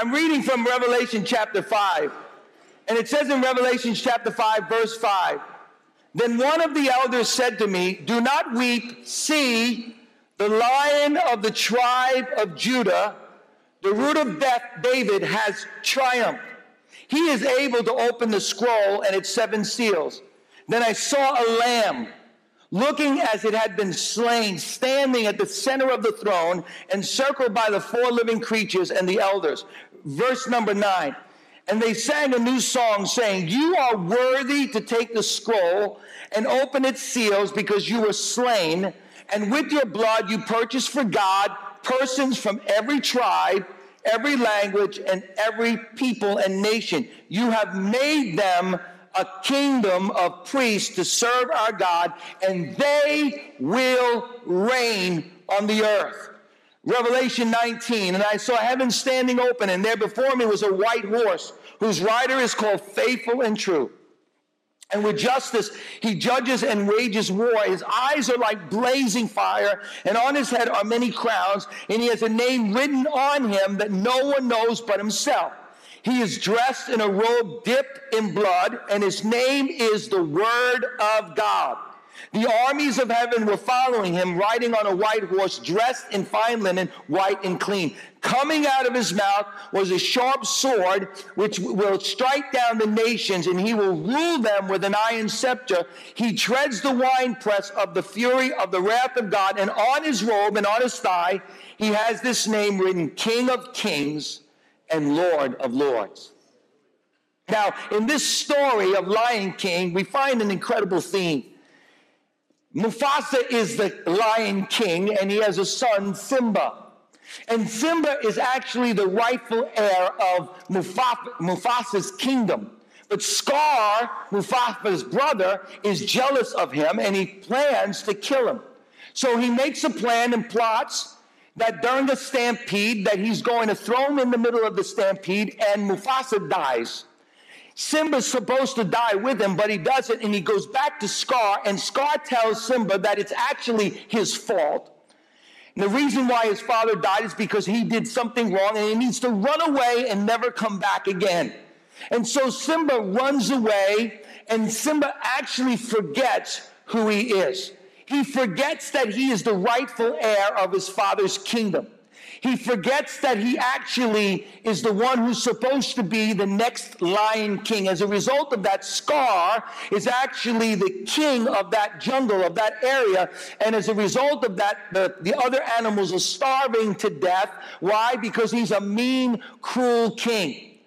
I'm reading from Revelation chapter 5. And it says in Revelation chapter 5, verse 5 Then one of the elders said to me, Do not weep. See, the lion of the tribe of Judah, the root of David, has triumphed. He is able to open the scroll and its seven seals. Then I saw a lamb looking as it had been slain, standing at the center of the throne, encircled by the four living creatures and the elders. Verse number nine. And they sang a new song saying, You are worthy to take the scroll and open its seals because you were slain, and with your blood you purchased for God persons from every tribe, every language, and every people and nation. You have made them a kingdom of priests to serve our God, and they will reign on the earth. Revelation 19, and I saw heaven standing open, and there before me was a white horse, whose rider is called Faithful and True. And with justice, he judges and wages war. His eyes are like blazing fire, and on his head are many crowns, and he has a name written on him that no one knows but himself. He is dressed in a robe dipped in blood, and his name is the Word of God. The armies of heaven were following him, riding on a white horse, dressed in fine linen, white and clean. Coming out of his mouth was a sharp sword, which will strike down the nations, and he will rule them with an iron scepter. He treads the winepress of the fury of the wrath of God, and on his robe and on his thigh, he has this name written King of Kings and Lord of Lords. Now, in this story of Lion King, we find an incredible theme. Mufasa is the Lion King, and he has a son, Simba. And Simba is actually the rightful heir of Mufasa's kingdom. But Scar, Mufasa's brother, is jealous of him and he plans to kill him. So he makes a plan and plots that during the stampede that he's going to throw him in the middle of the stampede and Mufasa dies. Simba's supposed to die with him, but he doesn't, and he goes back to Scar, and Scar tells Simba that it's actually his fault. And the reason why his father died is because he did something wrong and he needs to run away and never come back again. And so Simba runs away, and Simba actually forgets who he is. He forgets that he is the rightful heir of his father's kingdom. He forgets that he actually is the one who's supposed to be the next lion king. As a result of that, Scar is actually the king of that jungle, of that area. And as a result of that, the, the other animals are starving to death. Why? Because he's a mean, cruel king.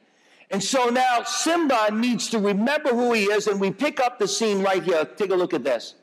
And so now Simba needs to remember who he is, and we pick up the scene right here. Take a look at this.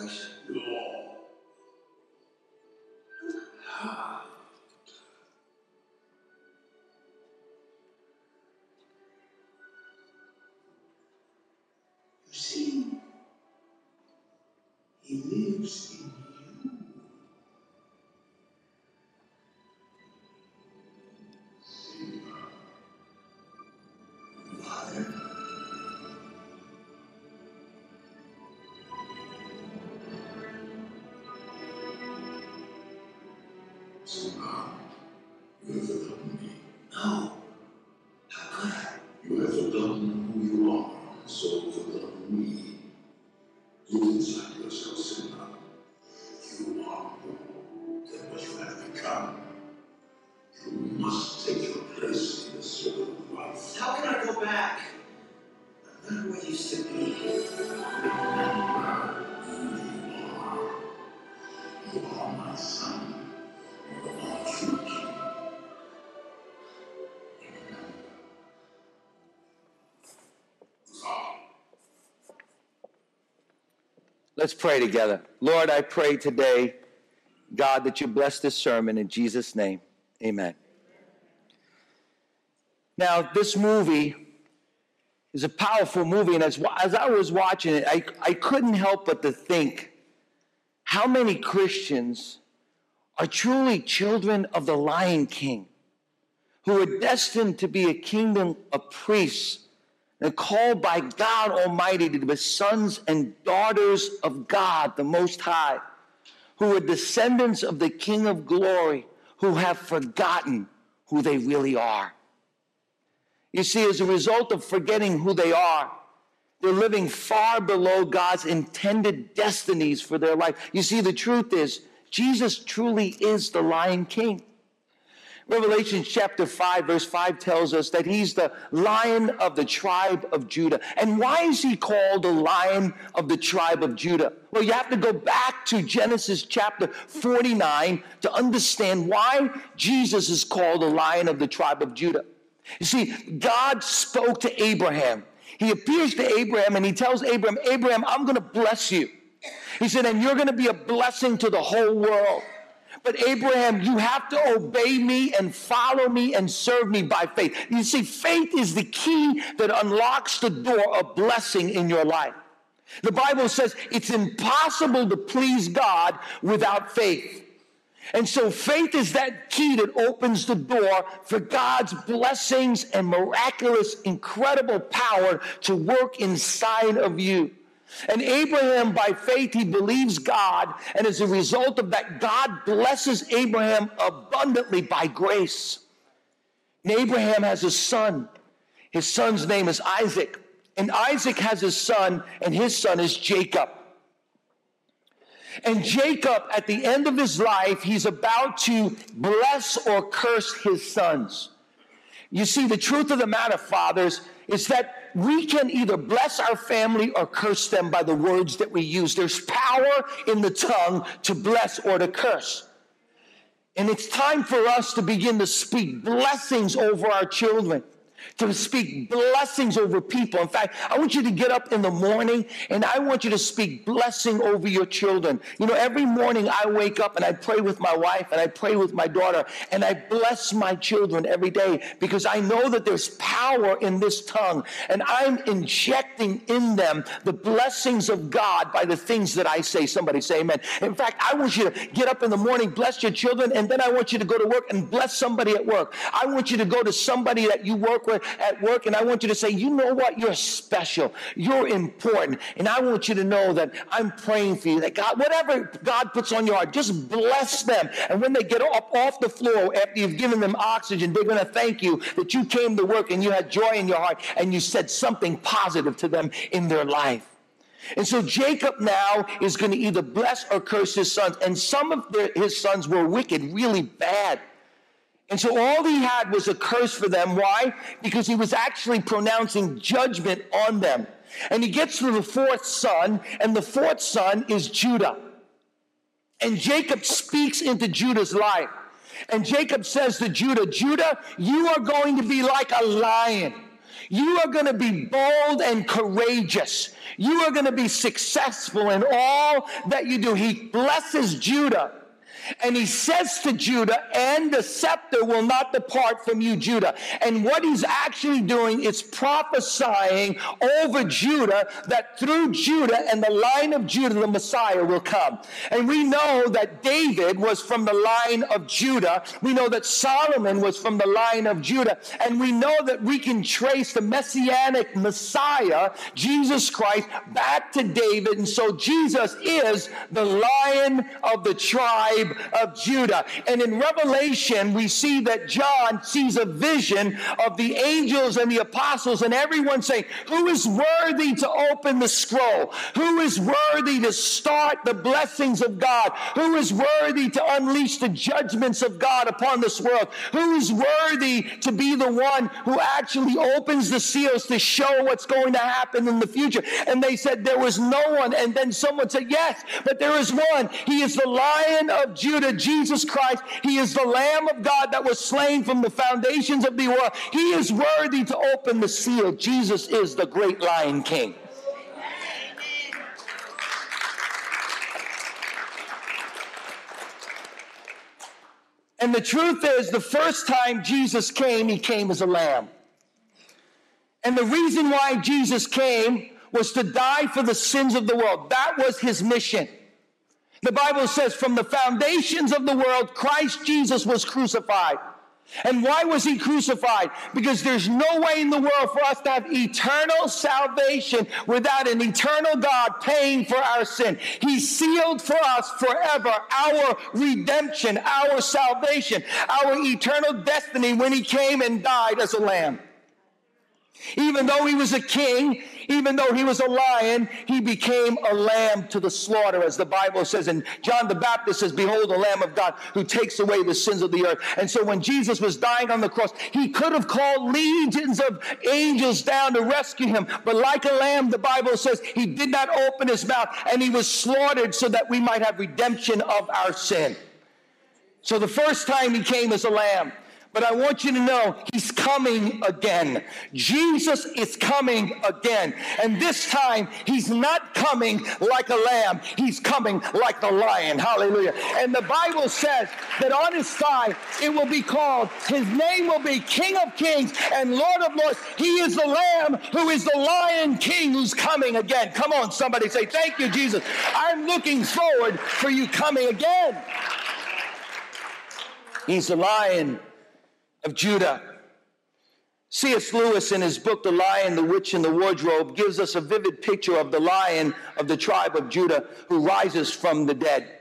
Reflection. Let's pray together. Lord, I pray today, God, that you bless this sermon in Jesus' name. Amen. Now, this movie is a powerful movie, and as, as I was watching it, I, I couldn't help but to think how many Christians are truly children of the Lion King, who are destined to be a kingdom of priests and called by God Almighty to be sons and daughters of God, the Most High, who are descendants of the King of Glory, who have forgotten who they really are. You see, as a result of forgetting who they are, they're living far below God's intended destinies for their life. You see, the truth is, Jesus truly is the Lion King. Revelation chapter 5, verse 5 tells us that he's the lion of the tribe of Judah. And why is he called the lion of the tribe of Judah? Well, you have to go back to Genesis chapter 49 to understand why Jesus is called the lion of the tribe of Judah. You see, God spoke to Abraham. He appears to Abraham and he tells Abraham, Abraham, I'm going to bless you. He said, and you're going to be a blessing to the whole world. But Abraham, you have to obey me and follow me and serve me by faith. You see, faith is the key that unlocks the door of blessing in your life. The Bible says it's impossible to please God without faith. And so faith is that key that opens the door for God's blessings and miraculous, incredible power to work inside of you. And Abraham, by faith, he believes God. And as a result of that, God blesses Abraham abundantly by grace. And Abraham has a son. His son's name is Isaac. And Isaac has a son, and his son is Jacob. And Jacob, at the end of his life, he's about to bless or curse his sons. You see, the truth of the matter, fathers, is that we can either bless our family or curse them by the words that we use. There's power in the tongue to bless or to curse. And it's time for us to begin to speak blessings over our children to speak blessings over people. In fact, I want you to get up in the morning and I want you to speak blessing over your children. You know, every morning I wake up and I pray with my wife and I pray with my daughter and I bless my children every day because I know that there's power in this tongue and I'm injecting in them the blessings of God by the things that I say. Somebody say amen. In fact, I want you to get up in the morning, bless your children, and then I want you to go to work and bless somebody at work. I want you to go to somebody that you work with at work, and I want you to say, you know what? You're special. You're important. And I want you to know that I'm praying for you, that God, whatever God puts on your heart, just bless them. And when they get up off the floor after you've given them oxygen, they're going to thank you that you came to work and you had joy in your heart and you said something positive to them in their life. And so Jacob now is going to either bless or curse his sons. And some of the, his sons were wicked, really bad. And so all he had was a curse for them. Why? Because he was actually pronouncing judgment on them. And he gets to the fourth son, and the fourth son is Judah. And Jacob speaks into Judah's life. And Jacob says to Judah, Judah, you are going to be like a lion. You are going to be bold and courageous. You are going to be successful in all that you do. He blesses Judah. And he says to Judah, and the scepter will not depart from you, Judah. And what he's actually doing is prophesying over Judah that through Judah and the line of Judah, the Messiah will come. And we know that David was from the line of Judah. We know that Solomon was from the line of Judah. And we know that we can trace the messianic Messiah, Jesus Christ, back to David. And so Jesus is the lion of the tribe of Judah. And in Revelation, we see that John sees a vision of the angels and the apostles and everyone saying, Who is worthy to open the scroll? Who is worthy to start the blessings of God? Who is worthy to unleash the judgments of God upon this world? Who is worthy to be the one who actually opens the seals to show what's going to happen in the future? And they said, There was no one. And then someone said, Yes, but there is one. He is the lion of Judah, Jesus Christ. He is the Lamb of God that was slain from the foundations of the world. He is worthy to open the seal. Jesus is the great lion king. And the truth is, the first time Jesus came, he came as a lamb. And the reason why Jesus came was to die for the sins of the world. That was his mission. The Bible says, from the foundations of the world, Christ Jesus was crucified. And why was he crucified? Because there's no way in the world for us to have eternal salvation without an eternal God paying for our sin. He sealed for us forever our redemption, our salvation, our eternal destiny when he came and died as a lamb. Even though he was a king, even though he was a lion, he became a lamb to the slaughter, as the Bible says. And John the Baptist says, Behold, the Lamb of God who takes away the sins of the earth. And so when Jesus was dying on the cross, he could have called legions of angels down to rescue him. But like a lamb, the Bible says, he did not open his mouth and he was slaughtered so that we might have redemption of our sin. So the first time he came as a lamb, but I want you to know he's coming again. Jesus is coming again. And this time he's not coming like a lamb, he's coming like the lion. Hallelujah. And the Bible says that on his thigh it will be called, his name will be King of Kings and Lord of Lords. He is the lamb who is the lion king who's coming again. Come on, somebody say, Thank you, Jesus. I'm looking forward for you coming again. He's the lion of Judah. C.S. Lewis, in his book, The Lion, the Witch, and the Wardrobe, gives us a vivid picture of the lion of the tribe of Judah who rises from the dead.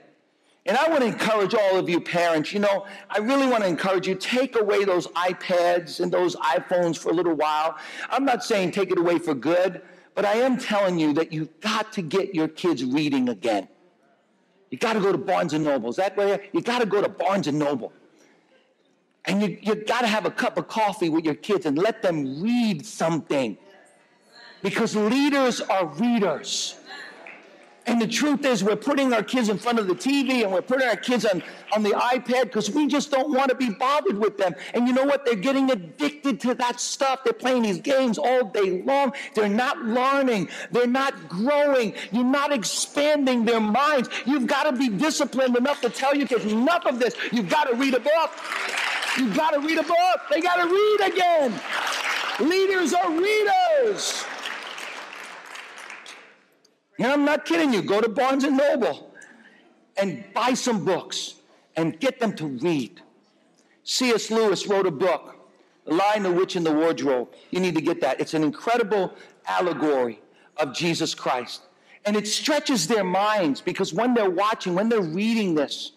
And I want to encourage all of you parents, you know, I really want to encourage you, take away those iPads and those iPhones for a little while. I'm not saying take it away for good, but I am telling you that you've got to get your kids reading again. You got to go to Barnes and Noble. Is that way? You got to go to Barnes and Noble. And you, you got to have a cup of coffee with your kids and let them read something. Because leaders are readers. And the truth is, we're putting our kids in front of the TV and we're putting our kids on, on the iPad because we just don't want to be bothered with them. And you know what? They're getting addicted to that stuff. They're playing these games all day long. They're not learning. They're not growing. You're not expanding their minds. You've got to be disciplined enough to tell your kids enough of this. You've got to read a book. You've got to read a book. They got to read again. Leaders are readers. And I'm not kidding you. Go to Barnes and Noble and buy some books and get them to read. C.S. Lewis wrote a book, The Lion, the Witch, and the Wardrobe. You need to get that. It's an incredible allegory of Jesus Christ. And it stretches their minds because when they're watching, when they're reading this,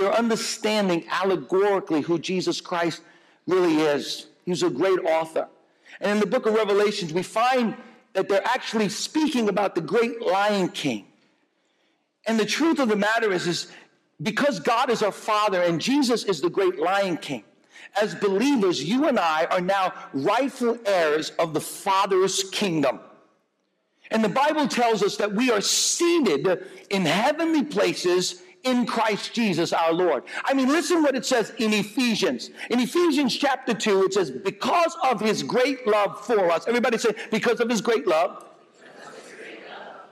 they're understanding allegorically who Jesus Christ really is. He's a great author. And in the book of Revelations, we find that they're actually speaking about the great Lion King. And the truth of the matter is, is because God is our Father and Jesus is the great Lion King, as believers, you and I are now rightful heirs of the Father's kingdom. And the Bible tells us that we are seated in heavenly places in Christ Jesus our Lord. I mean, listen what it says in Ephesians. In Ephesians chapter 2, it says, because of his great love for us. Everybody say, because of his great love.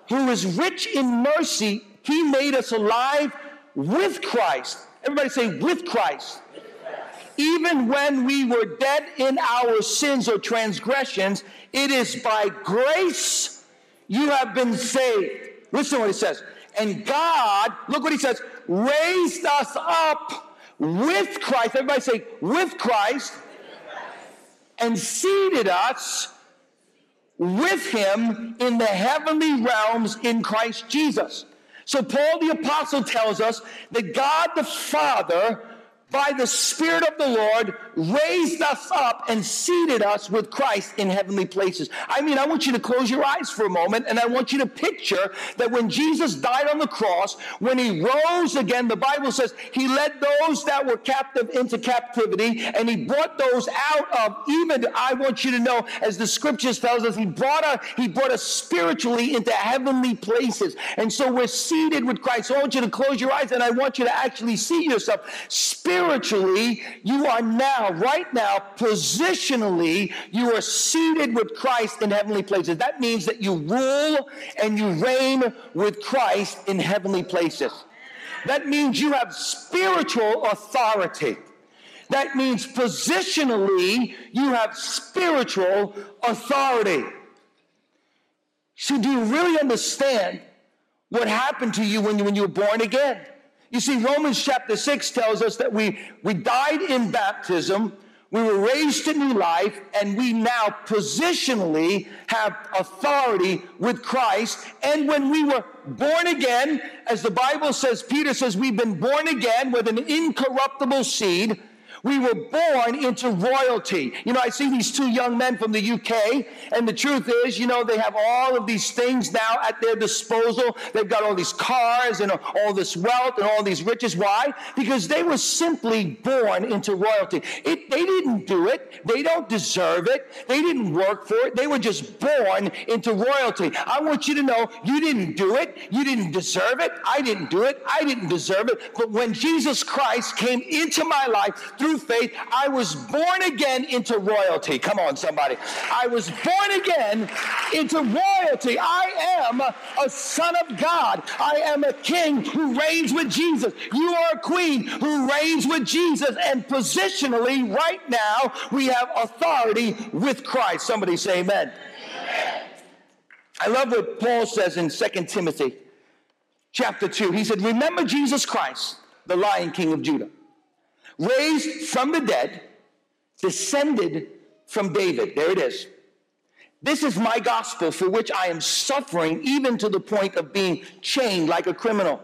Who is rich in mercy, he made us alive with Christ. Everybody say, with Christ. Even when we were dead in our sins or transgressions, it is by grace you have been saved. Listen to what he says. And God, look what he says, raised us up with Christ. Everybody say, with Christ. And seated us with him in the heavenly realms in Christ Jesus. So Paul the apostle tells us that God the Father by the Spirit of the Lord, raised us up and seated us with Christ in heavenly places. I mean, I want you to close your eyes for a moment and I want you to picture that when Jesus died on the cross, when he rose again, the Bible says he led those that were captive into captivity and he brought those out of even, I want you to know, as the scriptures tells us, he brought us, he brought us spiritually into heavenly places. And so we're seated with Christ. So I want you to close your eyes and I want you to actually see yourself spiritually spiritually, you are now, right now, positionally, you are seated with Christ in heavenly places. That means that you rule and you reign with Christ in heavenly places. That means you have spiritual authority. That means positionally, you have spiritual authority. So, do you really understand what happened to you when you, when you were born again? You see, Romans chapter 6 tells us that we, we died in baptism, we were raised to new life, and we now positionally have authority with Christ. And when we were born again, as the Bible says, Peter says, we've been born again with an incorruptible seed we were born into royalty. You know, I see these two young men from the UK, and the truth is, you know, they have all of these things now at their disposal. They've got all these cars and all this wealth and all these riches. Why? Because they were simply born into royalty. It, they didn't do it, they don't deserve it, they didn't work for it. They were just born into royalty. I want you to know you didn't do it, you didn't deserve it, I didn't do it, I didn't deserve it. But when Jesus Christ came into my life through through faith, I was born again into royalty. Come on, somebody. I was born again into royalty. I am a son of God. I am a king who reigns with Jesus. You are a queen who reigns with Jesus. And positionally, right now, we have authority with Christ. Somebody say amen. I love what Paul says in 2 Timothy chapter 2. He said, Remember Jesus Christ, the Lion King of Judah raised from the dead, descended from David. There it is. This is my gospel for which I am suffering, even to the point of being chained like a criminal.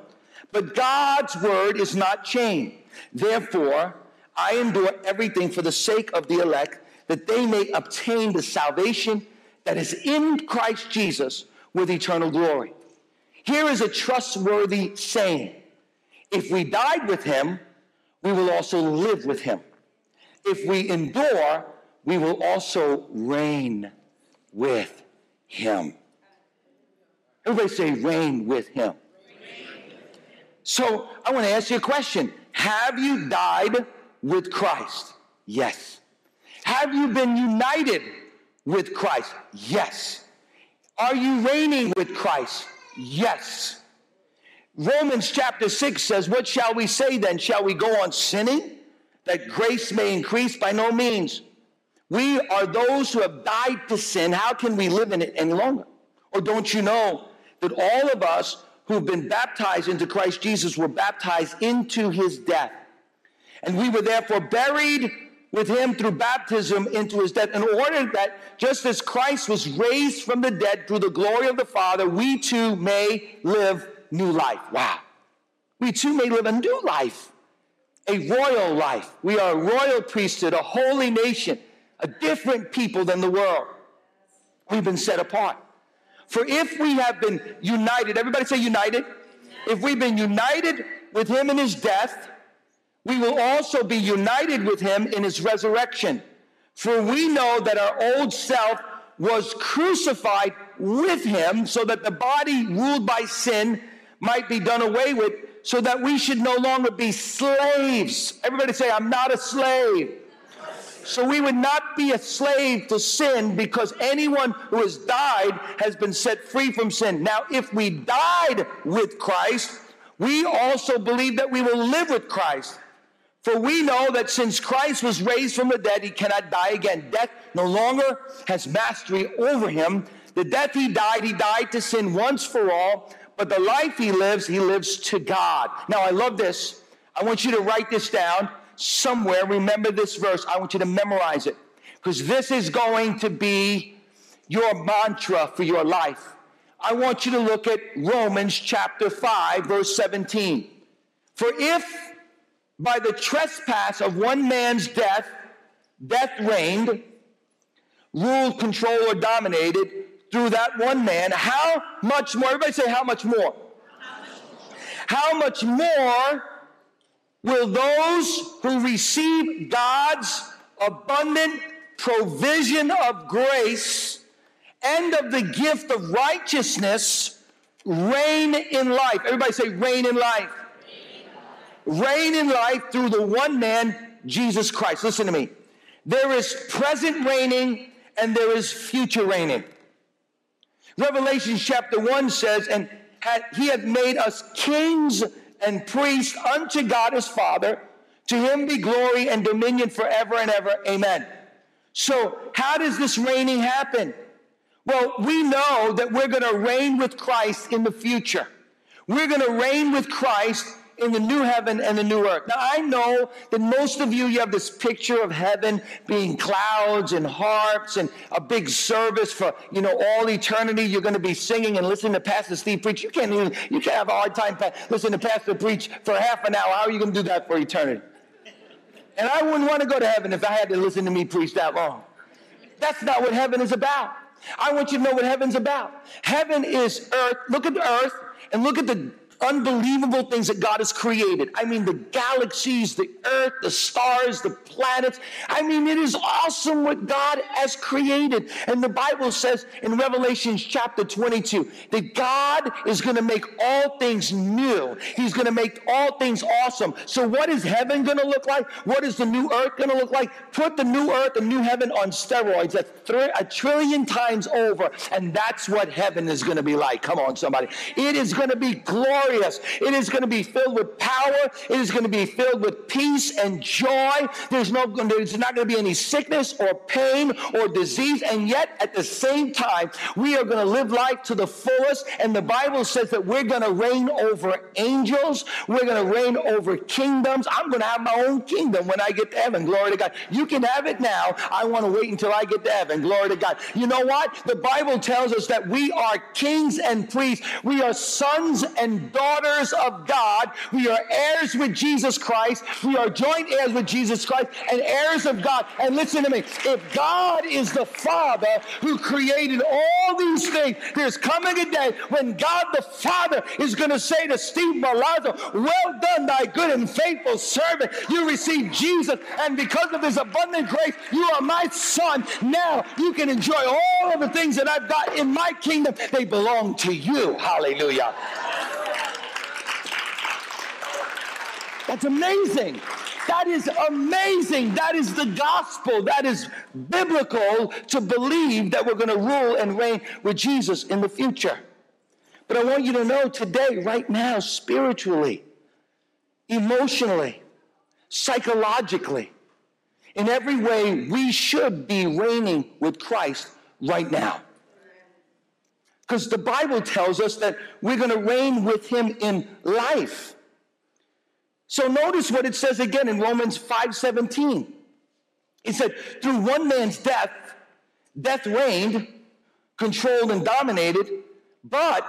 But God's word is not chained. Therefore, I endure everything for the sake of the elect, that they may obtain the salvation that is in Christ Jesus with eternal glory. Here is a trustworthy saying If we died with him, we will also live with him. If we endure, we will also reign with him. Everybody say, reign with him. So I want to ask you a question Have you died with Christ? Yes. Have you been united with Christ? Yes. Are you reigning with Christ? Yes. Romans chapter 6 says, What shall we say then? Shall we go on sinning that grace may increase? By no means. We are those who have died to sin. How can we live in it any longer? Or don't you know that all of us who've been baptized into Christ Jesus were baptized into his death? And we were therefore buried with him through baptism into his death, in order that just as Christ was raised from the dead through the glory of the Father, we too may live new life. Wow. We too may live a new life, a royal life. We are a royal priesthood, a holy nation, a different people than the world. We've been set apart. For if we have been united, everybody say united. If we've been united with him in his death, we will also be united with him in his resurrection. For we know that our old self was crucified with him so that the body ruled by sin might be done away with so that we should no longer be slaves. Everybody say, I'm not a slave. So we would not be a slave to sin because anyone who has died has been set free from sin. Now, if we died with Christ, we also believe that we will live with Christ. For we know that since Christ was raised from the dead, he cannot die again. Death no longer has mastery over him. The death he died, he died to sin once for all, but the life he lives, he lives to God. Now, I love this. I want you to write this down somewhere. Remember this verse. I want you to memorize it because this is going to be your mantra for your life. I want you to look at Romans chapter 5, verse 17. For if by the trespass of one man's death, death reigned, ruled, controlled, or dominated through that one man, how much more? Everybody say, how much more? How much more will those who receive God's abundant provision of grace and of the gift of righteousness reign in life? Everybody say, reign in life. Reign in life through the one man, Jesus Christ. Listen to me. There is present reigning and there is future reigning. Revelation chapter 1 says, And had, he had made us kings and priests unto God his Father. To him be glory and dominion forever and ever. Amen. So, how does this reigning happen? Well, we know that we're going to reign with Christ in the future. We're going to reign with Christ in the new heaven and the new earth. Now, I know that most of you, you have this picture of heaven being clouds and harps and a big service for, you know, all eternity. You're going to be singing and listening to Pastor Steve preach. You can't even, you can't have a hard time listening to Pastor preach for half an hour. How are you going to do that for eternity? And I wouldn't want to go to heaven if I had to listen to me preach that long. That's not what heaven is about. I want you to know what heaven's about. Heaven is earth. Look at the earth and look at the unbelievable things that God has created. I mean, the galaxies, the earth, the stars, the planets. I mean, it is awesome what God has created. And the Bible says in Revelation chapter 22 that God is going to make all things new. He's going to make all things awesome. So, what is heaven going to look like? What is the new earth going to look like? Put the new earth, the new heaven on steroids a, th- a trillion times over. And that's what heaven is going to be like. Come on, somebody. It is going to be glorious It is going to be filled with power. It is going to be filled with peace and joy. There's no, there's not going to be any sickness or pain or disease. And yet, at the same time, we are going to live life to the fullest. And the Bible says that we're going to reign over angels. We're going to reign over kingdoms. I'm going to have my own kingdom when I get to heaven. Glory to God. You can have it now. I want to wait until I get to heaven. Glory to God. You know what? The Bible tells us that we are kings and priests. We are sons and daughters of God. We are heirs with Jesus Christ. We are joint heirs with Jesus Christ and heirs of God. And listen to me. If God is the Father who created all these things, there's coming a day when God the Father is going to say to Steve Milazzo, Well done, thy good and faithful servant. You received Jesus, and because of his abundant grace, you are my son. Now you can enjoy all of the things that I've got in my kingdom. They belong to you. Hallelujah. That's amazing. That is amazing. That is the gospel. That is biblical to believe that we're going to rule and reign with Jesus in the future. But I want you to know today, right now, spiritually, emotionally, psychologically, in every way, we should be reigning with Christ right now. Because the Bible tells us that we're going to reign with him in life. So notice what it says again in Romans 5:17. It said, through one man's death, death reigned, controlled and dominated, but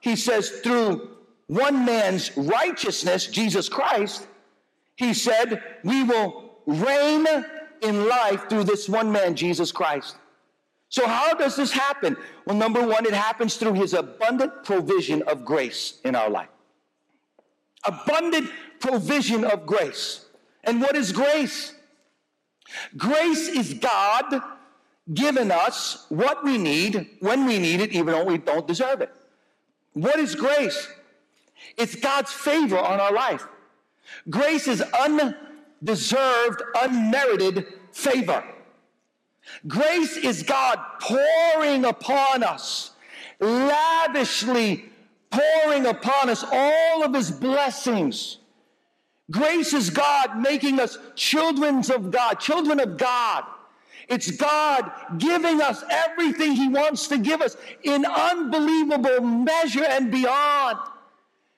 he says, through one man's righteousness, Jesus Christ, he said, we will reign in life through this one man, Jesus Christ. So, how does this happen? Well, number one, it happens through his abundant provision of grace in our life. Abundant provision of grace. And what is grace? Grace is God giving us what we need when we need it, even though we don't deserve it. What is grace? It's God's favor on our life. Grace is undeserved, unmerited favor. Grace is God pouring upon us lavishly pouring upon us all of his blessings. Grace is God making us children of God, children of God. It's God giving us everything He wants to give us in unbelievable measure and beyond.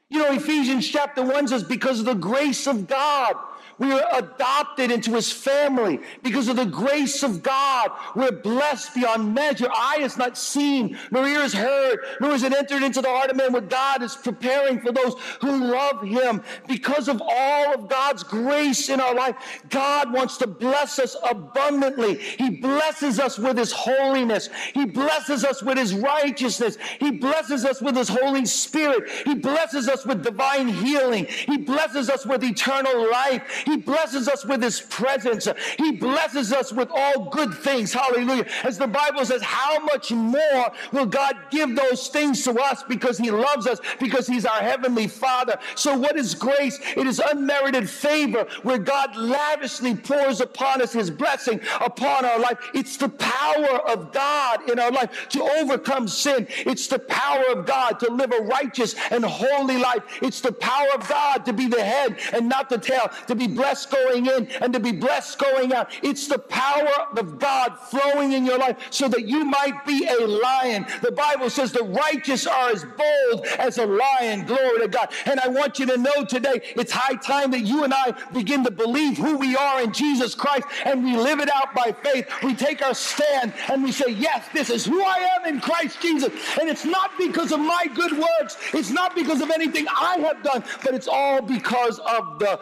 You know, Ephesians chapter 1 says, because of the grace of God, we are adopted into his family because of the grace of God. We're blessed beyond measure. Eye has not seen, nor ear has heard, nor has it entered into the heart of man what God is preparing for those who love him. Because of all of God's grace in our life, God wants to bless us abundantly. He blesses us with his holiness. He blesses us with his righteousness. He blesses us with his Holy Spirit. He blesses us with divine healing. He blesses us with eternal life. He blesses us with His presence. He blesses us with all good things. Hallelujah. As the Bible says, how much more will God give those things to us because He loves us, because He's our Heavenly Father? So, what is grace? It is unmerited favor where God lavishly pours upon us His blessing upon our life. It's the power of God in our life to overcome sin. It's the power of God to live a righteous and holy life. It's the power of God to be the head and not the tail, to be blessed going in and to be blessed going out. It's the power of God flowing in your life so that you might be a lion. The Bible says the righteous are as bold as a lion. Glory to God. And I want you to know today it's high time that you and I begin to believe who we are in Jesus Christ and we live it out by faith. We take our stand and we say, Yes, this is who I am in Christ Jesus. And it's not because of my good works, it's not because of anything I have done, but it's all because of the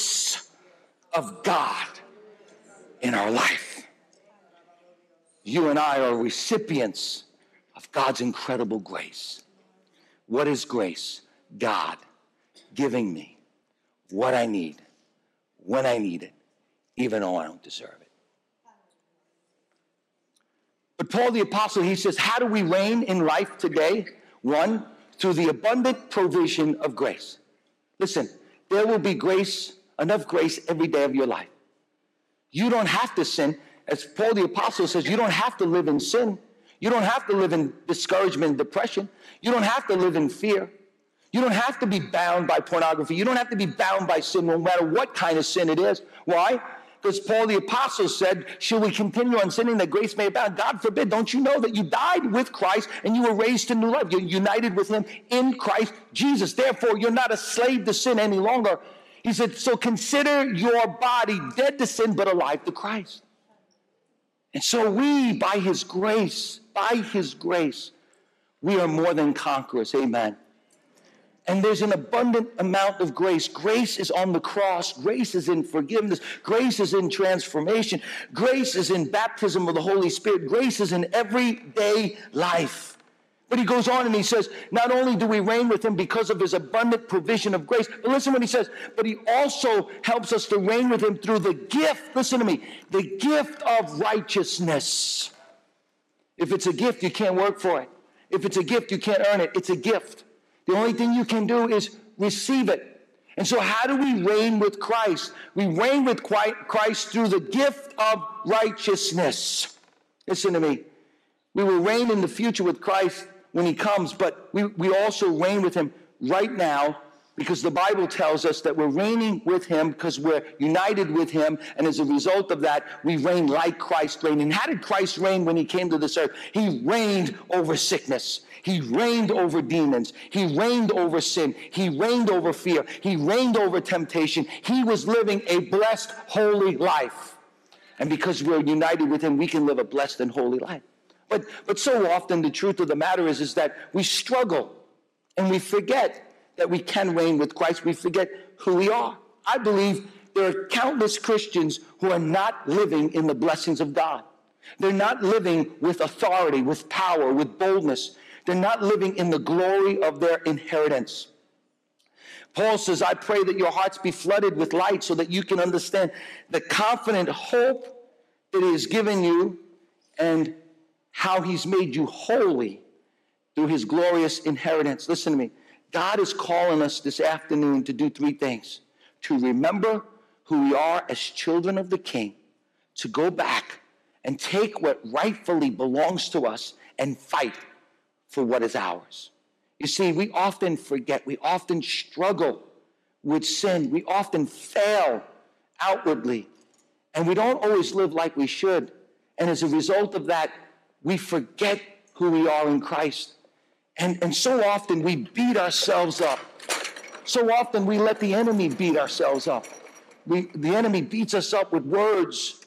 grace of God in our life. You and I are recipients of God's incredible grace. What is grace? God giving me what I need when I need it, even though I don't deserve it. But Paul the Apostle, he says, How do we reign in life today? One, through the abundant provision of grace. Listen, there will be grace enough grace every day of your life. You don't have to sin. As Paul the Apostle says, you don't have to live in sin. You don't have to live in discouragement and depression. You don't have to live in fear. You don't have to be bound by pornography. You don't have to be bound by sin, no matter what kind of sin it is. Why? Because Paul the Apostle said, Shall we continue on sinning that grace may abound? God forbid. Don't you know that you died with Christ and you were raised to new life? You're united with Him in Christ Jesus. Therefore, you're not a slave to sin any longer. He said, So consider your body dead to sin, but alive to Christ. And so we, by his grace, by his grace, we are more than conquerors. Amen. And there's an abundant amount of grace. Grace is on the cross. Grace is in forgiveness. Grace is in transformation. Grace is in baptism of the Holy Spirit. Grace is in everyday life. But he goes on and he says, not only do we reign with him because of his abundant provision of grace, but listen what he says, but he also helps us to reign with him through the gift, listen to me, the gift of righteousness. If it's a gift, you can't work for it. If it's a gift, you can't earn it. It's a gift. The only thing you can do is receive it. And so, how do we reign with Christ? We reign with Christ through the gift of righteousness. Listen to me. We will reign in the future with Christ when he comes, but we, we also reign with him right now because the Bible tells us that we're reigning with him because we're united with him. And as a result of that, we reign like Christ reigned. And how did Christ reign when he came to this earth? He reigned over sickness. He reigned over demons. He reigned over sin. He reigned over fear. He reigned over temptation. He was living a blessed, holy life. And because we're united with him, we can live a blessed and holy life. But, but so often the truth of the matter is, is that we struggle and we forget that we can reign with Christ. We forget who we are. I believe there are countless Christians who are not living in the blessings of God. They're not living with authority, with power, with boldness. They're not living in the glory of their inheritance. Paul says, I pray that your hearts be flooded with light so that you can understand the confident hope that he has given you and how he's made you holy through his glorious inheritance. Listen to me. God is calling us this afternoon to do three things to remember who we are as children of the King, to go back and take what rightfully belongs to us and fight for what is ours. You see, we often forget, we often struggle with sin, we often fail outwardly, and we don't always live like we should. And as a result of that, we forget who we are in Christ. And, and so often we beat ourselves up. So often we let the enemy beat ourselves up. We, the enemy beats us up with words.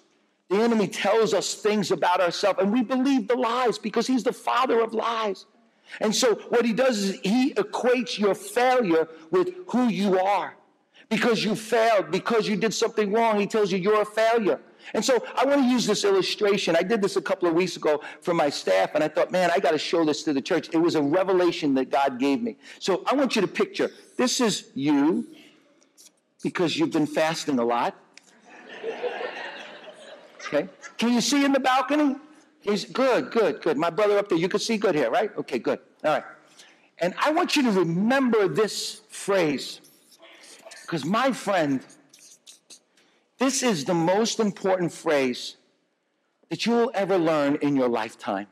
The enemy tells us things about ourselves, and we believe the lies because he's the father of lies. And so what he does is he equates your failure with who you are. Because you failed, because you did something wrong, he tells you you're a failure. And so I want to use this illustration. I did this a couple of weeks ago for my staff, and I thought, man, I got to show this to the church. It was a revelation that God gave me. So I want you to picture this is you because you've been fasting a lot. Okay. Can you see in the balcony? He's good, good, good. My brother up there, you can see good here, right? Okay, good. All right. And I want you to remember this phrase because, my friend, this is the most important phrase that you will ever learn in your lifetime.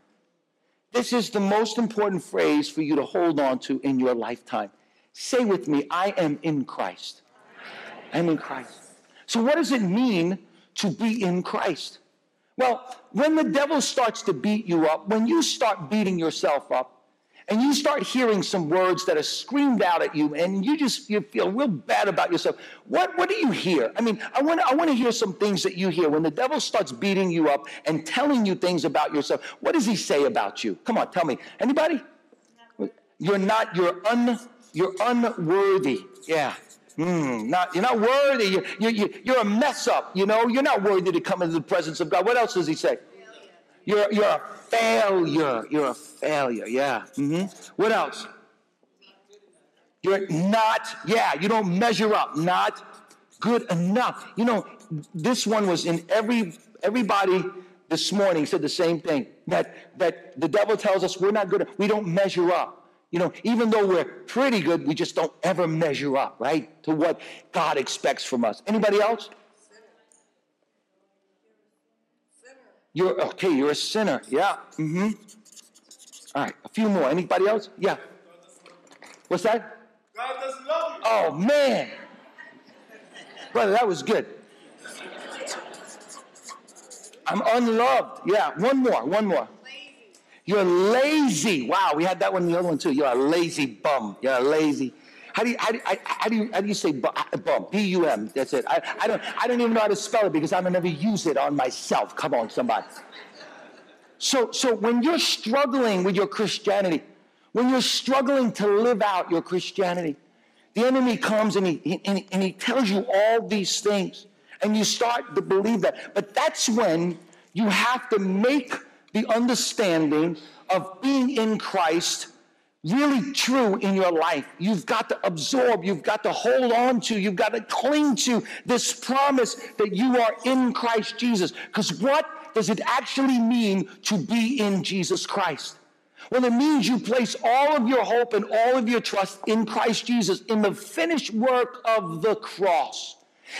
This is the most important phrase for you to hold on to in your lifetime. Say with me, I am in Christ. I'm in Christ. So, what does it mean to be in Christ? Well, when the devil starts to beat you up, when you start beating yourself up, and you start hearing some words that are screamed out at you, and you just you feel real bad about yourself. What what do you hear? I mean, I want I want to hear some things that you hear when the devil starts beating you up and telling you things about yourself. What does he say about you? Come on, tell me. Anybody? You're not. You're un. You're unworthy. Yeah. Mm, not, you're not worthy. You, you, you, you're a mess up. You know, you're not worthy to come into the presence of God. What else does he say? You're, you're a failure. You're a failure. Yeah. Mm-hmm. What else? You're not, yeah, you don't measure up. Not good enough. You know, this one was in every everybody this morning said the same thing. That that the devil tells us we're not good, we don't measure up. You know, even though we're pretty good, we just don't ever measure up, right, to what God expects from us. Anybody else? You're okay. You're a sinner. Yeah. Mm-hmm. All right. A few more. Anybody else? Yeah. What's that? God doesn't love you. Oh man, brother, that was good. I'm unloved. Yeah. One more. One more. You're lazy. Wow, we had that one the other one too. You're a lazy bum. You're a lazy. How do you, how do, you, how do you, how do you say bum? B-U-M. That's it. I, I, don't, I don't even know how to spell it because I don't ever use it on myself. Come on, somebody. So, so when you're struggling with your Christianity, when you're struggling to live out your Christianity, the enemy comes and he, and, and he tells you all these things, and you start to believe that. But that's when you have to make the understanding of being in Christ really true in your life. You've got to absorb, you've got to hold on to, you've got to cling to this promise that you are in Christ Jesus. Because what does it actually mean to be in Jesus Christ? Well, it means you place all of your hope and all of your trust in Christ Jesus, in the finished work of the cross.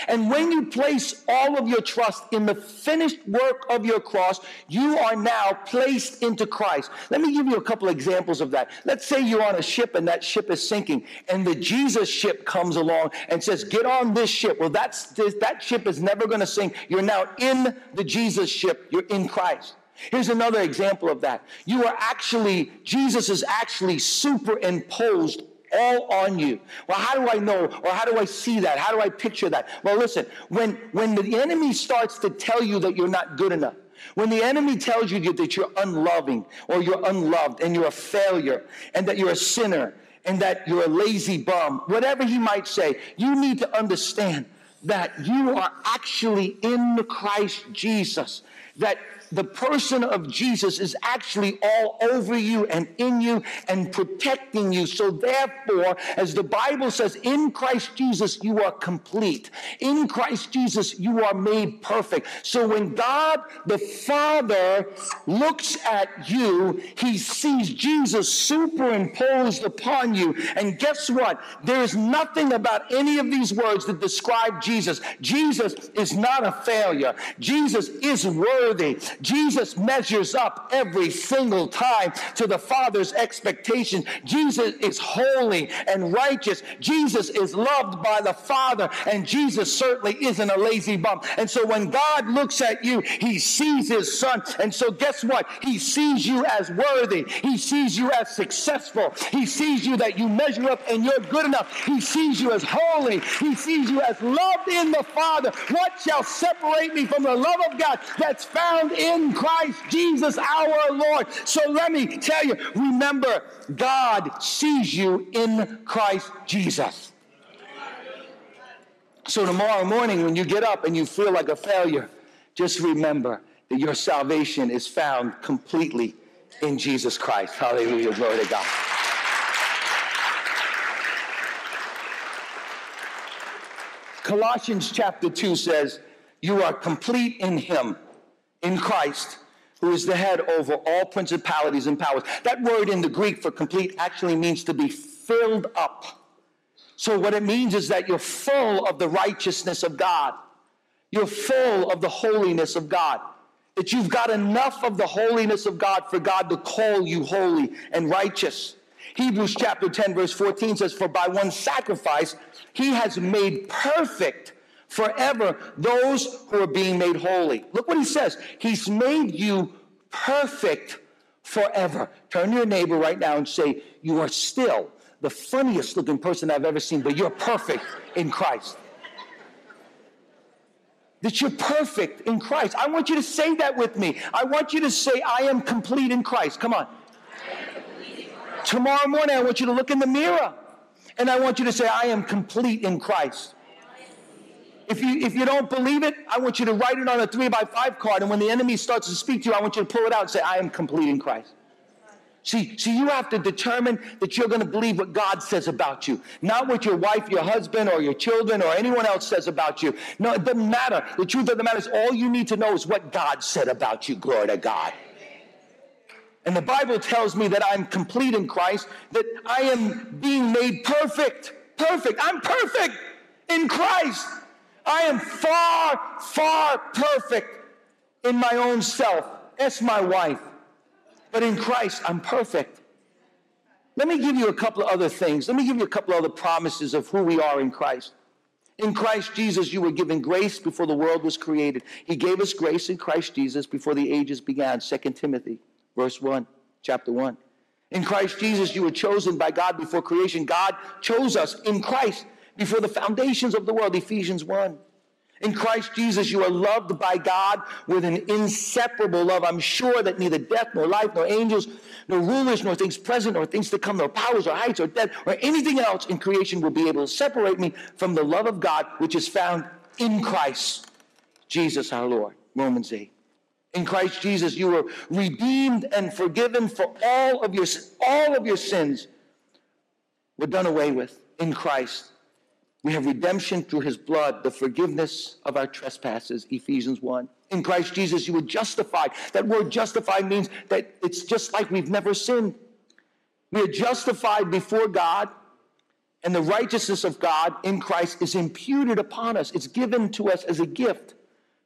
And when you place all of your trust in the finished work of your cross, you are now placed into Christ. Let me give you a couple examples of that. Let's say you're on a ship and that ship is sinking, and the Jesus ship comes along and says, Get on this ship. Well, that's, that ship is never going to sink. You're now in the Jesus ship, you're in Christ. Here's another example of that. You are actually, Jesus is actually superimposed all on you. Well, how do I know or how do I see that? How do I picture that? Well, listen, when, when the enemy starts to tell you that you're not good enough, when the enemy tells you that you're unloving or you're unloved and you're a failure and that you're a sinner and that you're a lazy bum, whatever he might say, you need to understand that you are actually in Christ Jesus, that the person of Jesus is actually all over you and in you and protecting you. So, therefore, as the Bible says, in Christ Jesus, you are complete. In Christ Jesus, you are made perfect. So, when God the Father looks at you, he sees Jesus superimposed upon you. And guess what? There is nothing about any of these words that describe Jesus. Jesus is not a failure, Jesus is worthy. Jesus measures up every single time to the Father's expectation. Jesus is holy and righteous. Jesus is loved by the Father, and Jesus certainly isn't a lazy bum. And so when God looks at you, he sees his son. And so guess what? He sees you as worthy. He sees you as successful. He sees you that you measure up and you're good enough. He sees you as holy. He sees you as loved in the Father. What shall separate me from the love of God that's found in Christ Jesus our Lord? So let me tell you, remember, God sees you in Christ Jesus. So tomorrow morning, when you get up and you feel like a failure, just remember that your salvation is found completely in Jesus Christ. Hallelujah. Glory to God. Colossians chapter 2 says, You are complete in Him, in Christ, who is the head over all principalities and powers. That word in the Greek for complete actually means to be filled up. So, what it means is that you're full of the righteousness of God, you're full of the holiness of God. That you've got enough of the holiness of God for God to call you holy and righteous. Hebrews chapter 10, verse 14 says, For by one sacrifice he has made perfect forever those who are being made holy. Look what he says. He's made you perfect forever. Turn to your neighbor right now and say, You are still the funniest looking person I've ever seen, but you're perfect in Christ. That you're perfect in Christ. I want you to say that with me. I want you to say, I am complete in Christ. Come on. Tomorrow morning, I want you to look in the mirror and I want you to say, I am complete in Christ. If you, if you don't believe it, I want you to write it on a three by five card. And when the enemy starts to speak to you, I want you to pull it out and say, I am complete in Christ. See, see, you have to determine that you're going to believe what God says about you, not what your wife, your husband, or your children, or anyone else says about you. No, it doesn't matter. The truth of the matter is, all you need to know is what God said about you. Glory to God. And the Bible tells me that I'm complete in Christ, that I am being made perfect. Perfect. I'm perfect in Christ. I am far, far perfect in my own self. Ask my wife. But in Christ, I'm perfect. Let me give you a couple of other things. Let me give you a couple of other promises of who we are in Christ. In Christ Jesus, you were given grace before the world was created. He gave us grace in Christ Jesus before the ages began. 2 Timothy verse 1, chapter 1. In Christ Jesus, you were chosen by God before creation. God chose us in Christ before the foundations of the world. Ephesians 1. In Christ Jesus, you are loved by God with an inseparable love. I'm sure that neither death, nor life, nor angels, nor rulers, nor things present, nor things to come, nor powers, or heights, or depth, or anything else in creation will be able to separate me from the love of God, which is found in Christ Jesus our Lord. Romans 8. In Christ Jesus, you were redeemed and forgiven for all of your all of your sins were done away with in Christ. We have redemption through his blood, the forgiveness of our trespasses, Ephesians 1. In Christ Jesus, you were justified. That word justified means that it's just like we've never sinned. We are justified before God, and the righteousness of God in Christ is imputed upon us. It's given to us as a gift.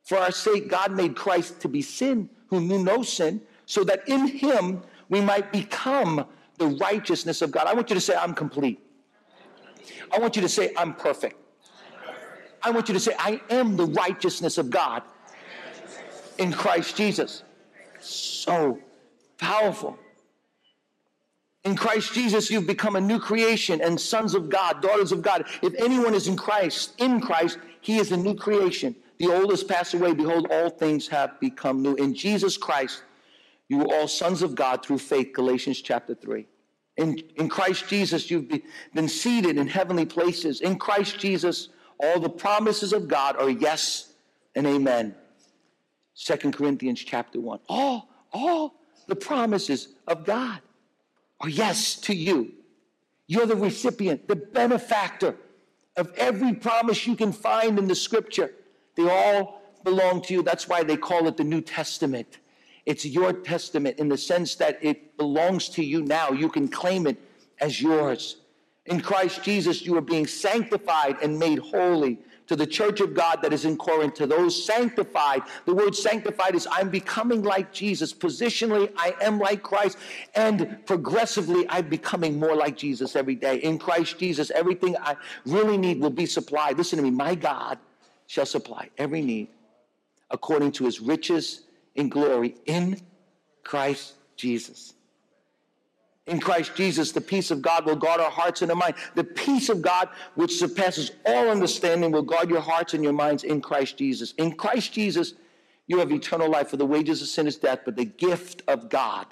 For our sake, God made Christ to be sin, who knew no sin, so that in him we might become the righteousness of God. I want you to say, I'm complete. I want you to say, I'm perfect. I want you to say, I am the righteousness of God in Christ Jesus. So powerful. In Christ Jesus, you've become a new creation and sons of God, daughters of God. If anyone is in Christ, in Christ, he is a new creation. The old has passed away. Behold, all things have become new. In Jesus Christ, you are all sons of God through faith, Galatians chapter 3. In, in Christ Jesus, you've been seated in heavenly places. In Christ Jesus, all the promises of God are yes and amen. Second Corinthians chapter 1. All, all the promises of God are yes to you. You're the recipient, the benefactor of every promise you can find in the scripture. They all belong to you. That's why they call it the New Testament. It's your testament in the sense that it belongs to you now. You can claim it as yours. In Christ Jesus, you are being sanctified and made holy. To the church of God that is in Corinth, to those sanctified, the word sanctified is I'm becoming like Jesus. Positionally, I am like Christ. And progressively, I'm becoming more like Jesus every day. In Christ Jesus, everything I really need will be supplied. Listen to me, my God shall supply every need according to his riches in glory in Christ Jesus. In Christ Jesus, the peace of God will guard our hearts and our minds. The peace of God, which surpasses all understanding, will guard your hearts and your minds in Christ Jesus. In Christ Jesus, you have eternal life, for the wages of sin is death, but the gift of God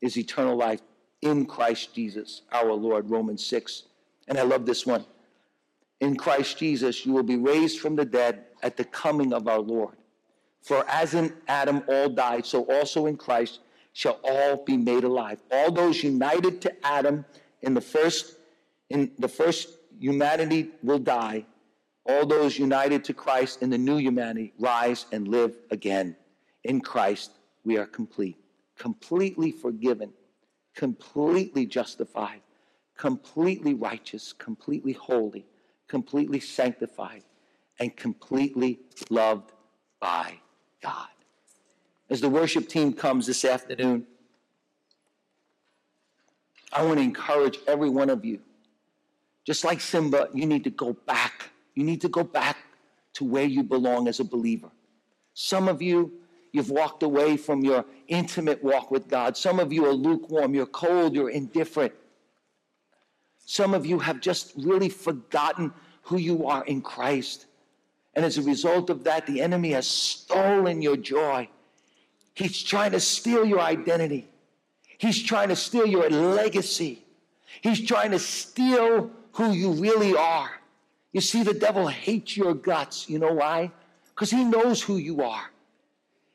is eternal life in Christ Jesus, our Lord. Romans 6. And I love this one. In Christ Jesus, you will be raised from the dead at the coming of our Lord. For as in Adam all died, so also in Christ shall all be made alive. All those united to Adam in the first in the first humanity will die. All those united to Christ in the new humanity rise and live again. In Christ we are complete, completely forgiven, completely justified, completely righteous, completely holy, completely sanctified, and completely loved by God as the worship team comes this afternoon, I want to encourage every one of you. Just like Simba, you need to go back. You need to go back to where you belong as a believer. Some of you, you've walked away from your intimate walk with God. Some of you are lukewarm, you're cold, you're indifferent. Some of you have just really forgotten who you are in Christ. And as a result of that, the enemy has stolen your joy. He's trying to steal your identity. He's trying to steal your legacy. He's trying to steal who you really are. You see, the devil hates your guts. You know why? Because he knows who you are.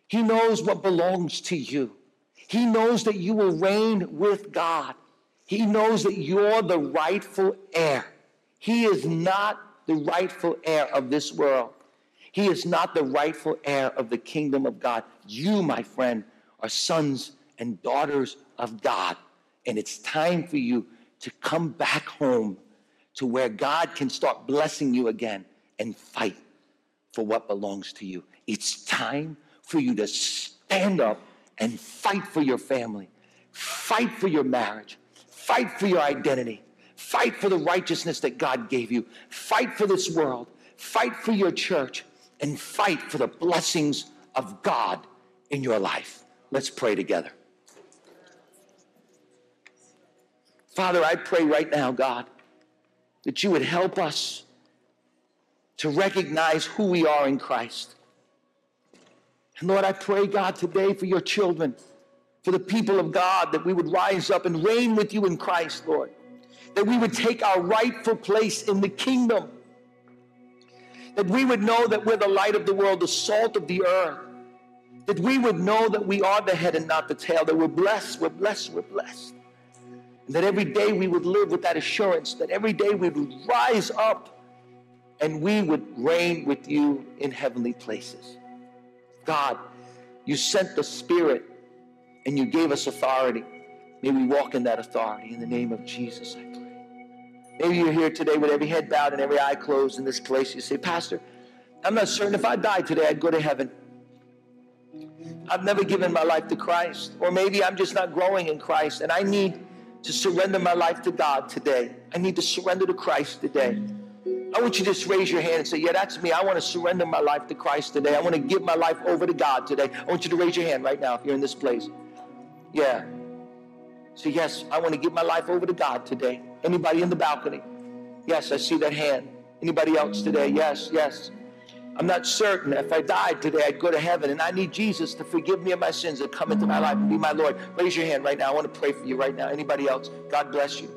He knows what belongs to you. He knows that you will reign with God. He knows that you're the rightful heir. He is not the rightful heir of this world. He is not the rightful heir of the kingdom of God. You, my friend, are sons and daughters of God. And it's time for you to come back home to where God can start blessing you again and fight for what belongs to you. It's time for you to stand up and fight for your family, fight for your marriage, fight for your identity, fight for the righteousness that God gave you, fight for this world, fight for your church, and fight for the blessings of God in your life. Let's pray together. Father, I pray right now, God, that you would help us to recognize who we are in Christ. And Lord, I pray, God, today for your children, for the people of God, that we would rise up and reign with you in Christ, Lord. That we would take our rightful place in the kingdom that we would know that we're the light of the world, the salt of the earth, that we would know that we are the head and not the tail, that we're blessed, we're blessed, we're blessed. And that every day we would live with that assurance, that every day we would rise up and we would reign with you in heavenly places. God, you sent the Spirit and you gave us authority. May we walk in that authority in the name of Jesus, I pray. Maybe you're here today with every head bowed and every eye closed in this place. You say, Pastor, I'm not certain if I died today, I'd go to heaven. I've never given my life to Christ. Or maybe I'm just not growing in Christ and I need to surrender my life to God today. I need to surrender to Christ today. I want you to just raise your hand and say, Yeah, that's me. I want to surrender my life to Christ today. I want to give my life over to God today. I want you to raise your hand right now if you're in this place. Yeah. Say, Yes, I want to give my life over to God today. Anybody in the balcony? Yes, I see that hand. Anybody else today? Yes, yes. I'm not certain if I died today, I'd go to heaven, and I need Jesus to forgive me of my sins and come into my life and be my Lord. Raise your hand right now. I want to pray for you right now. Anybody else? God bless you.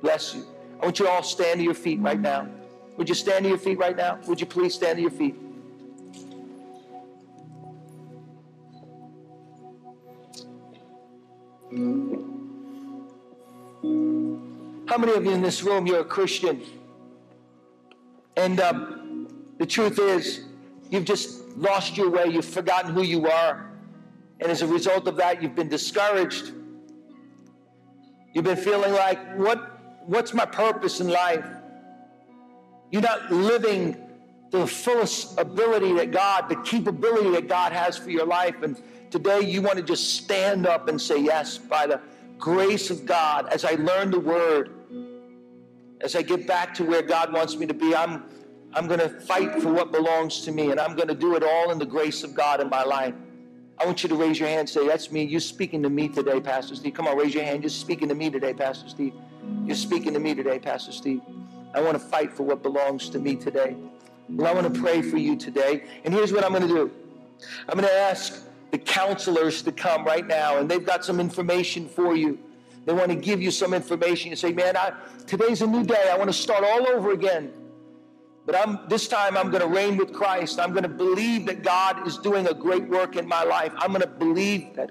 Bless you. I want you all stand to your feet right now. Would you stand to your feet right now? Would you please stand to your feet? How many of you in this room, you're a Christian? And um, the truth is, you've just lost your way. You've forgotten who you are. And as a result of that, you've been discouraged. You've been feeling like, what, what's my purpose in life? You're not living the fullest ability that God, the capability that God has for your life. And today you want to just stand up and say, Yes, by the grace of God, as I learn the word, as I get back to where God wants me to be, I'm, I'm going to fight for what belongs to me, and I'm going to do it all in the grace of God in my life. I want you to raise your hand and say, That's me. You're speaking to me today, Pastor Steve. Come on, raise your hand. You're speaking to me today, Pastor Steve. You're speaking to me today, Pastor Steve. I want to fight for what belongs to me today. Well, I want to pray for you today. And here's what I'm going to do I'm going to ask the counselors to come right now, and they've got some information for you. They want to give you some information. You say, man, I, today's a new day. I want to start all over again. But I'm, this time I'm going to reign with Christ. I'm going to believe that God is doing a great work in my life. I'm going to believe that,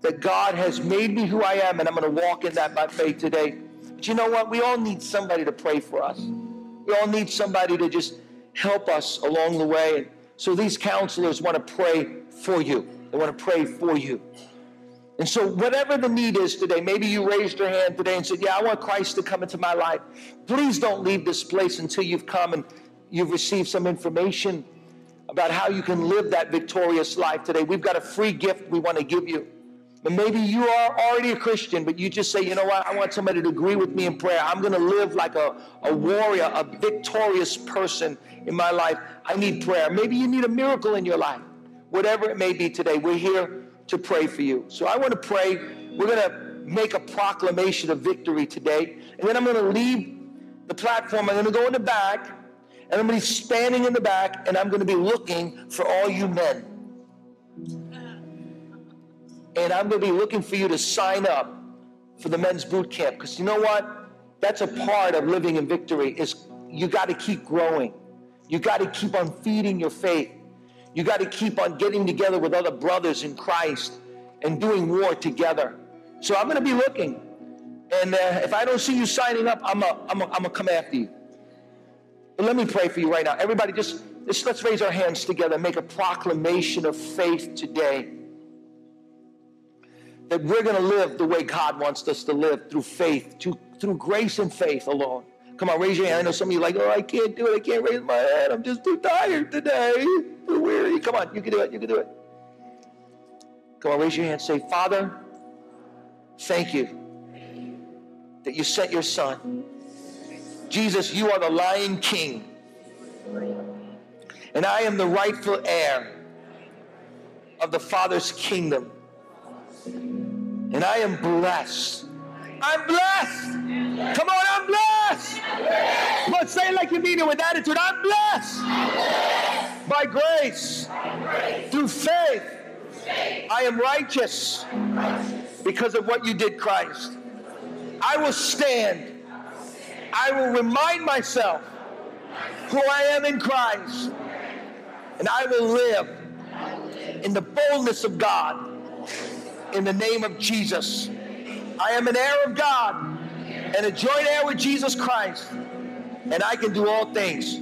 that God has made me who I am, and I'm going to walk in that by faith today. But you know what? We all need somebody to pray for us. We all need somebody to just help us along the way. So these counselors want to pray for you. They want to pray for you. And so, whatever the need is today, maybe you raised your hand today and said, Yeah, I want Christ to come into my life. Please don't leave this place until you've come and you've received some information about how you can live that victorious life today. We've got a free gift we want to give you. And maybe you are already a Christian, but you just say, you know what, I want somebody to agree with me in prayer. I'm going to live like a, a warrior, a victorious person in my life. I need prayer. Maybe you need a miracle in your life. Whatever it may be today, we're here to pray for you. So I want to pray. We're going to make a proclamation of victory today. And then I'm going to leave the platform. I'm going to go in the back, and I'm going to be standing in the back, and I'm going to be looking for all you men. And I'm going to be looking for you to sign up for the men's boot camp. Because you know what? That's a part of living in victory is you got to keep growing. You got to keep on feeding your faith. You got to keep on getting together with other brothers in Christ and doing war together. So I'm going to be looking. And uh, if I don't see you signing up, I'm going I'm to come after you. But let me pray for you right now. Everybody, just, just let's raise our hands together and make a proclamation of faith today that we're going to live the way God wants us to live through faith, through, through grace and faith alone. Come on, raise your hand. I know some of you like, oh, I can't do it. I can't raise my hand. I'm just too tired today. Too weary. Come on, you can do it. You can do it. Come on, raise your hand. Say, Father, thank you that you sent your son. Jesus, you are the Lion King. And I am the rightful heir of the Father's kingdom and I am blessed. I'm blessed. Come on, I'm blessed. On, say it like you mean it with attitude. I'm blessed. By grace, through faith, I am righteous because of what you did, Christ. I will stand. I will remind myself who I am in Christ. And I will live in the boldness of God in the name of Jesus. I am an heir of God and a joint heir with Jesus Christ, and I can do all things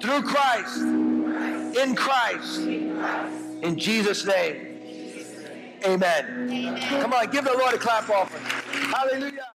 through Christ, in Christ, in Jesus' name. Amen. Come on, give the Lord a clap offering. Hallelujah.